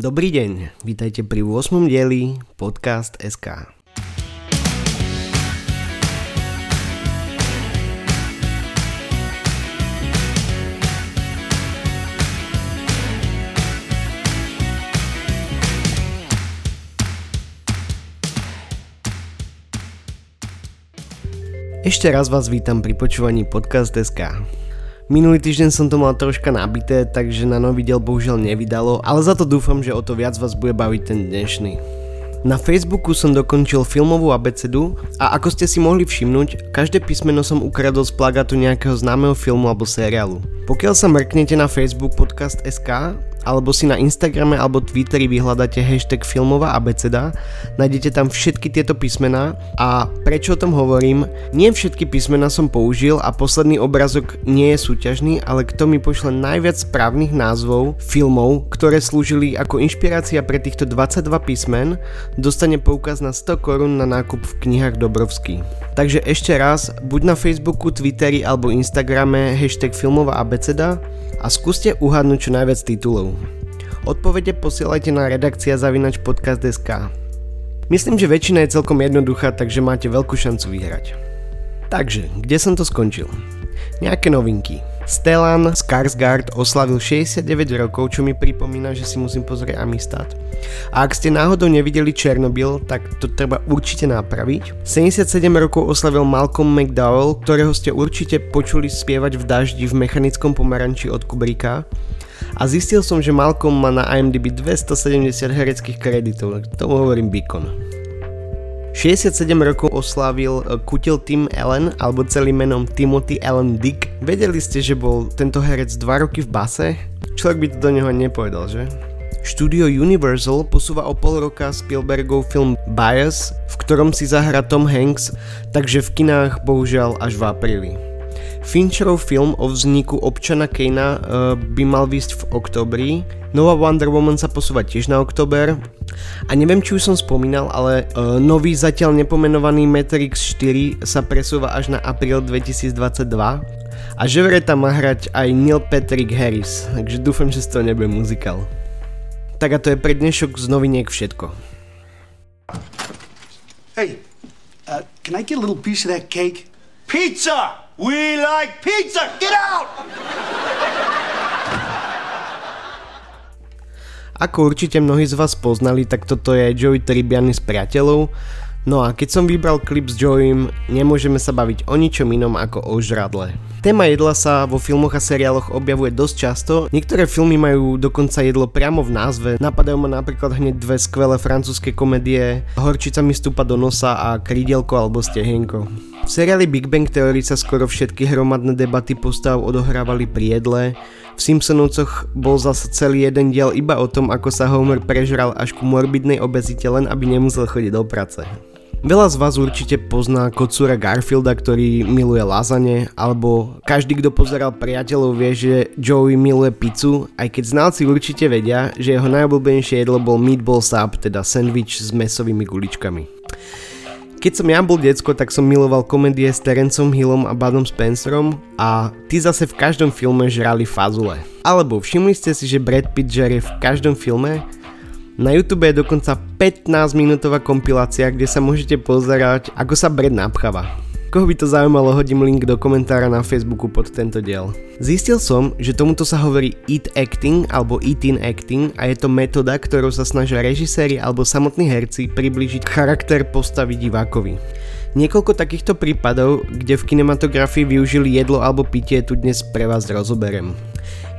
Dobrý deň, vítajte pri 8. dieli Podcast SK. Ešte raz vás vítam pri počúvaní Podcast.sk. Minulý týždeň som to mal troška nabité, takže na nový diel bohužiaľ nevydalo, ale za to dúfam, že o to viac vás bude baviť ten dnešný. Na Facebooku som dokončil filmovú abecedu a ako ste si mohli všimnúť, každé písmeno som ukradol z plagátu nejakého známeho filmu alebo seriálu. Pokiaľ sa mrknete na Facebook podcast.sk, alebo si na Instagrame alebo Twitteri vyhľadáte hashtag filmová abeceda, nájdete tam všetky tieto písmená a prečo o tom hovorím, nie všetky písmená som použil a posledný obrazok nie je súťažný, ale kto mi pošle najviac správnych názvov filmov, ktoré slúžili ako inšpirácia pre týchto 22 písmen, dostane poukaz na 100 korún na nákup v knihách Dobrovský. Takže ešte raz, buď na Facebooku, Twitteri alebo Instagrame hashtag filmová abeceda a skúste uhádnuť čo najviac titulov. Odpovede posielajte na redakcia zavinač podcast.sk. Myslím, že väčšina je celkom jednoduchá, takže máte veľkú šancu vyhrať. Takže, kde som to skončil? Nejaké novinky. Stellan Skarsgård oslavil 69 rokov, čo mi pripomína, že si musím pozrieť Amistad. A ak ste náhodou nevideli Černobyl, tak to treba určite napraviť. 77 rokov oslavil Malcolm McDowell, ktorého ste určite počuli spievať v daždi v mechanickom pomaranči od Kubricka. A zistil som, že Malcolm má na IMDb 270 hereckých kreditov, tomu hovorím Beacon. 67 rokov oslávil e, kutil Tim Allen, alebo celým menom Timothy Allen Dick. Vedeli ste, že bol tento herec 2 roky v base? Človek by to do neho nepovedal, že? Štúdio Universal posúva o pol roka Spielbergov film Bias, v ktorom si zahra Tom Hanks, takže v kinách bohužiaľ až v apríli. Fincherov film o vzniku občana Kejna uh, by mal výsť v oktobri, nová Wonder Woman sa posúva tiež na oktober a neviem či už som spomínal, ale uh, nový zatiaľ nepomenovaný Matrix 4 sa presúva až na apríl 2022 a že vre tam má hrať aj Neil Patrick Harris, takže dúfam, že z toho nebude muzikál. Tak a to je pre dnešok z noviniek všetko. Hey, uh, can I get a little piece of that cake? Pizza! We like pizza! Get out! Ako určite mnohí z vás poznali, tak toto je Joey Tribbiani s priateľov. No a keď som vybral klip s Joeym, nemôžeme sa baviť o ničom inom ako o žradle. Téma jedla sa vo filmoch a seriáloch objavuje dosť často, niektoré filmy majú dokonca jedlo priamo v názve, napadajú ma napríklad hneď dve skvelé francúzske komedie Horčica mi stúpa do nosa a Krídelko alebo Stehenko. V seriáli Big Bang Theory sa skoro všetky hromadné debaty postav odohrávali pri jedle, v Simpsonovcoch bol zase celý jeden diel iba o tom, ako sa Homer prežral až ku morbidnej obezite len aby nemusel chodiť do práce. Veľa z vás určite pozná kocúra Garfielda, ktorý miluje lazane, alebo každý, kto pozeral priateľov vie, že Joey miluje pizzu, aj keď znalci určite vedia, že jeho najobľúbenejšie jedlo bol meatball sub, teda sandwich s mesovými guličkami. Keď som ja bol decko, tak som miloval komedie s Terencom Hillom a Badom Spencerom a tí zase v každom filme žrali fazule. Alebo všimli ste si, že Brad Pitt žerie v každom filme? Na YouTube je dokonca 15 minútová kompilácia, kde sa môžete pozerať, ako sa Brad napcháva. Koho by to zaujímalo, hodím link do komentára na Facebooku pod tento diel. Zistil som, že tomuto sa hovorí eat acting alebo eat-in acting a je to metóda, ktorou sa snažia režiséri alebo samotní herci priblížiť charakter postavy divákovi. Niekoľko takýchto prípadov, kde v kinematografii využili jedlo alebo pitie, tu dnes pre vás rozoberiem.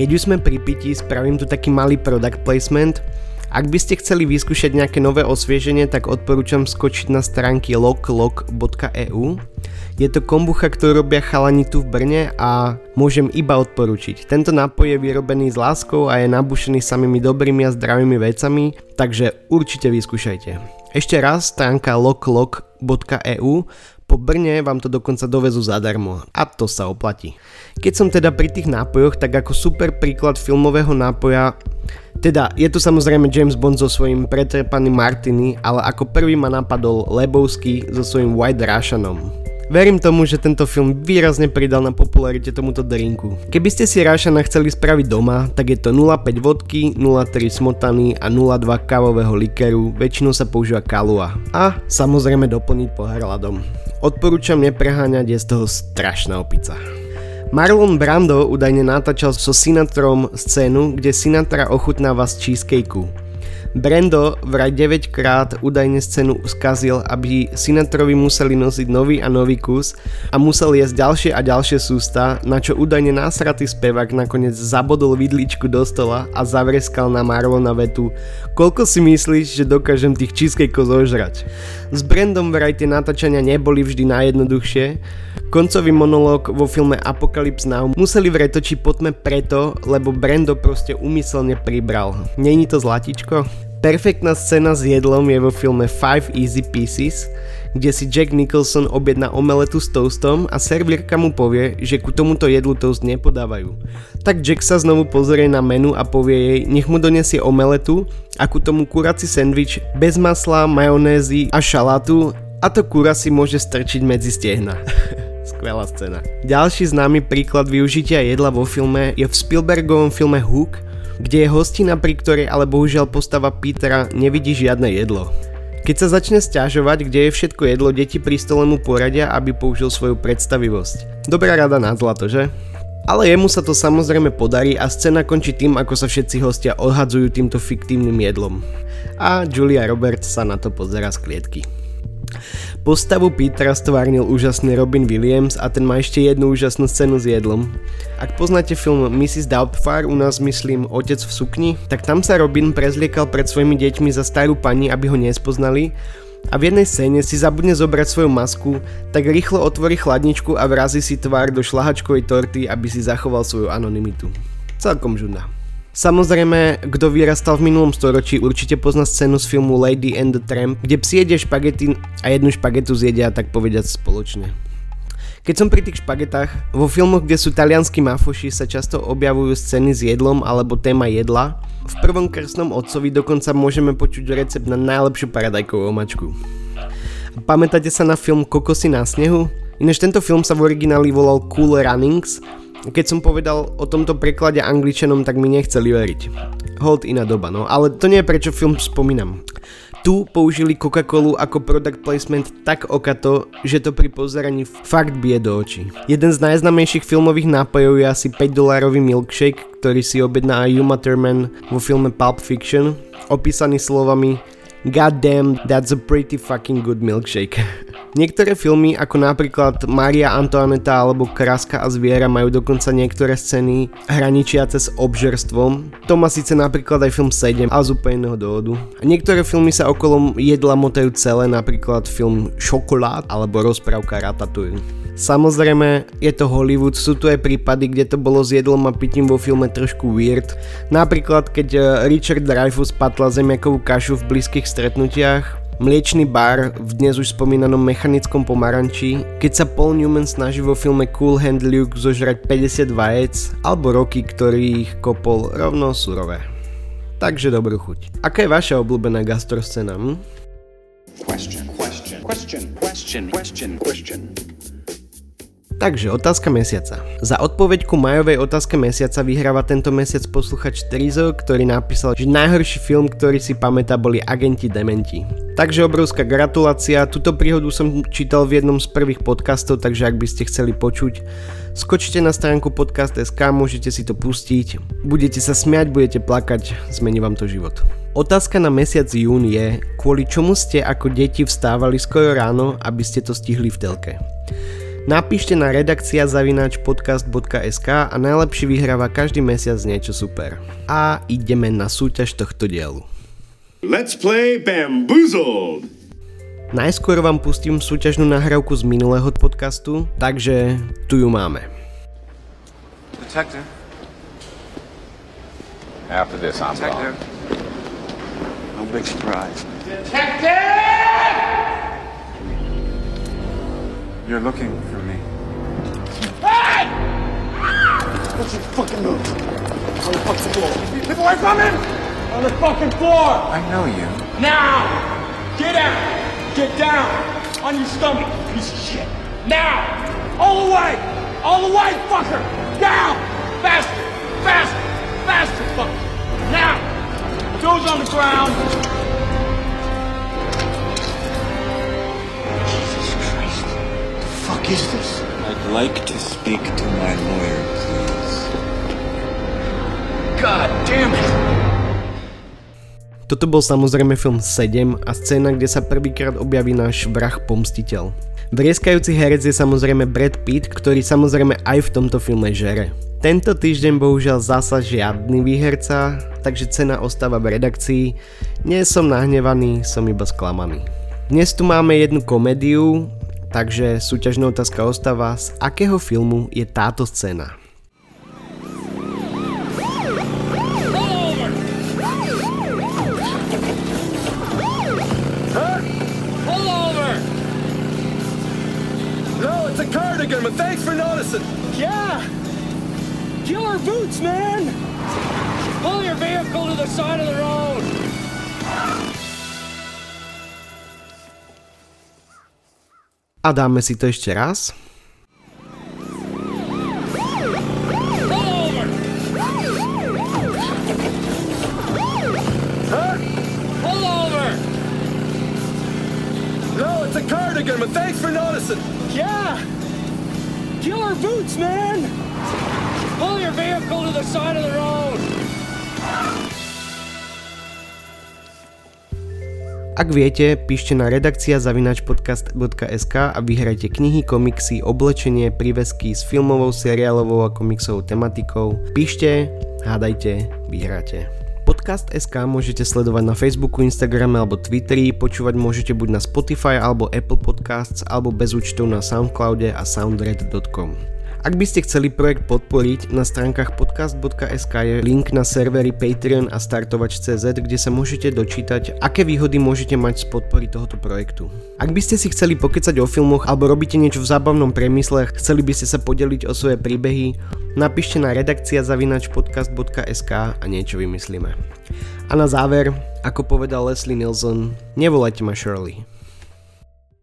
Keď už sme pri pití, spravím tu taký malý product placement, ak by ste chceli vyskúšať nejaké nové osvieženie, tak odporúčam skočiť na stránky loklok.eu. Je to kombucha, ktorú robia chalani tu v Brne a môžem iba odporučiť. Tento nápoj je vyrobený s láskou a je nabušený samými dobrými a zdravými vecami, takže určite vyskúšajte. Ešte raz stránka loklok.eu po Brne vám to dokonca dovezú zadarmo a to sa oplatí. Keď som teda pri tých nápojoch, tak ako super príklad filmového nápoja teda, je tu samozrejme James Bond so svojím pretrepaným Martiny, ale ako prvý ma napadol Lebowski so svojím White Russanom. Verím tomu, že tento film výrazne pridal na popularite tomuto drinku. Keby ste si Rášana chceli spraviť doma, tak je to 0,5 vodky, 0,3 smotany a 0,2 kávového likeru, väčšinou sa používa kalua. A samozrejme doplniť pohár ľadom. Odporúčam nepreháňať, je z toho strašná opica. Marlon Brando údajne natáčal so Sinatrom scénu, kde Sinatra ochutnáva z cheesecakeu. Brando vraj 9 krát údajne scénu skazil, aby Sinatrovi museli nosiť nový a nový kus a musel jesť ďalšie a ďalšie sústa, na čo údajne násratý spevák nakoniec zabodol vidličku do stola a zavreskal na Marlona vetu Koľko si myslíš, že dokážem tých cheesecakeov zožrať? S Brandom vraj tie natáčania neboli vždy najjednoduchšie, Koncový monológ vo filme Apocalypse Now museli vraj točiť potme preto, lebo Brando proste umyselne pribral. Není to zlatičko? Perfektná scéna s jedlom je vo filme Five Easy Pieces, kde si Jack Nicholson objedná omeletu s toastom a servírka mu povie, že ku tomuto jedlu toast nepodávajú. Tak Jack sa znovu pozrie na menu a povie jej, nech mu donesie omeletu a ku tomu kurací sendvič bez masla, majonézy a šalátu a to kura si môže strčiť medzi stehna. Skvelá scéna. Ďalší známy príklad využitia jedla vo filme je v Spielbergovom filme Hook, kde je hostina, pri ktorej ale bohužiaľ postava Petera nevidí žiadne jedlo. Keď sa začne stiažovať, kde je všetko jedlo, deti pri stole mu poradia, aby použil svoju predstavivosť. Dobrá rada na zlato, že? Ale jemu sa to samozrejme podarí a scéna končí tým, ako sa všetci hostia odhadzujú týmto fiktívnym jedlom. A Julia Roberts sa na to pozera z klietky. Postavu Petera stvárnil úžasný Robin Williams a ten má ešte jednu úžasnú scénu s jedlom. Ak poznáte film Mrs. Doubtfire, u nás myslím Otec v sukni, tak tam sa Robin prezliekal pred svojimi deťmi za starú pani, aby ho nespoznali a v jednej scéne si zabudne zobrať svoju masku, tak rýchlo otvorí chladničku a vrazí si tvár do šlahačkovej torty, aby si zachoval svoju anonymitu. Celkom žudná. Samozrejme, kto vyrastal v minulom storočí, určite pozná scénu z filmu Lady and the Tramp, kde psi jedia špagety a jednu špagetu zjedia tak povediať spoločne. Keď som pri tých špagetách, vo filmoch, kde sú talianskí mafoši, sa často objavujú scény s jedlom alebo téma jedla. V prvom krstnom otcovi dokonca môžeme počuť recept na najlepšiu paradajkovú omačku. Pamätáte sa na film Kokosy na snehu? Ináč tento film sa v origináli volal Cool Runnings keď som povedal o tomto preklade angličanom, tak mi nechceli veriť. Hold iná doba, no, ale to nie je prečo film spomínam. Tu použili Coca-Colu ako product placement tak okato, že to pri pozeraní fakt bije do očí. Jeden z najznamejších filmových nápojov je asi 5 dolárový milkshake, ktorý si objedná aj Uma Thurman vo filme Pulp Fiction, opísaný slovami God damn, that's a pretty fucking good milkshake. Niektoré filmy, ako napríklad Maria Antoaneta alebo Kraska a zviera majú dokonca niektoré scény hraničiace s obžerstvom. To má síce napríklad aj film 7, ale z úplne iného dôvodu. A niektoré filmy sa okolo jedla motajú celé, napríklad film Šokolád alebo rozprávka Ratatouille. Samozrejme, je to Hollywood, sú tu aj prípady, kde to bolo s jedlom a pitím vo filme trošku weird. Napríklad, keď eh, Richard Dreyfuss patla zemiakovú kašu v blízkych stretnutiach, Mliečný bar v dnes už spomínanom mechanickom pomaranči, keď sa Paul Newman snaží vo filme Cool Hand Luke zožrať 50 vajec, alebo roky, ktorý ich kopol rovno surové. Takže dobrú chuť. Aká je vaša obľúbená gastroscéna? Hm? Question, question, question, question, question, question. Takže otázka mesiaca. Za odpoveď ku majovej otázke mesiaca vyhráva tento mesiac posluchač Trizo, ktorý napísal, že najhorší film, ktorý si pamätá, boli Agenti Dementi. Takže obrovská gratulácia, túto príhodu som čítal v jednom z prvých podcastov, takže ak by ste chceli počuť, skočte na stránku podcast.sk, môžete si to pustiť, budete sa smiať, budete plakať, zmení vám to život. Otázka na mesiac jún je, kvôli čomu ste ako deti vstávali skoro ráno, aby ste to stihli v telke. Napíšte na redakcia zavináč podcast.sk a najlepší vyhráva každý mesiac niečo super. A ideme na súťaž tohto dielu. Let's play Bamboozled! Najskôr vám pustím súťažnú nahrávku z minulého podcastu, takže tu ju máme. Detective. After this, I'm Detective. No big surprise. Detective! You're looking for me. Hey! What's your fucking move? On the fucking floor. People are coming! On the fucking floor! I know you. Now! Get out! Get down! On your stomach, piece of shit! Now! All the way! All the way, fucker! Down! Faster! Faster! Faster, fucker! Now! Toes on the ground! Is this? I'd like to speak to my lawyer, please. God damn it. Toto bol samozrejme film 7 a scéna, kde sa prvýkrát objaví náš vrah pomstiteľ. Vrieskajúci herec je samozrejme Brad Pitt, ktorý samozrejme aj v tomto filme žere. Tento týždeň bohužiaľ zasa žiadny výherca, takže cena ostáva v redakcii. Nie som nahnevaný, som iba sklamaný. Dnes tu máme jednu komédiu, takže súťažná otázka ostáva, z akého filmu je táto scéna. No, it's a cardigan, but thanks for noticing. Yeah! Killer boots, man! Pull your vehicle to the side of the road! A dáme si to ešte raz. Pull over! Huh? Pull over! No, it's a cardigan, but thanks for noticing. Yeah! Killer boots, man! Pull your vehicle to the side of the road! Ak viete, píšte na redakcia zavinačpodcast.sk a vyhrajte knihy, komiksy, oblečenie, prívesky s filmovou, seriálovou a komiksovou tematikou. Píšte, hádajte, vyhráte. Podcast SK môžete sledovať na Facebooku, Instagrame alebo Twitteri, počúvať môžete buď na Spotify alebo Apple Podcasts alebo bez účtov na Soundcloude a soundred.com. Ak by ste chceli projekt podporiť, na stránkach podcast.sk je link na servery Patreon a startovač.cz, kde sa môžete dočítať, aké výhody môžete mať z podpory tohoto projektu. Ak by ste si chceli pokecať o filmoch alebo robíte niečo v zábavnom priemysle, chceli by ste sa podeliť o svoje príbehy, napíšte na redakcia zavinač podcast.sk a niečo vymyslíme. A na záver, ako povedal Leslie Nielsen, nevolajte ma Shirley.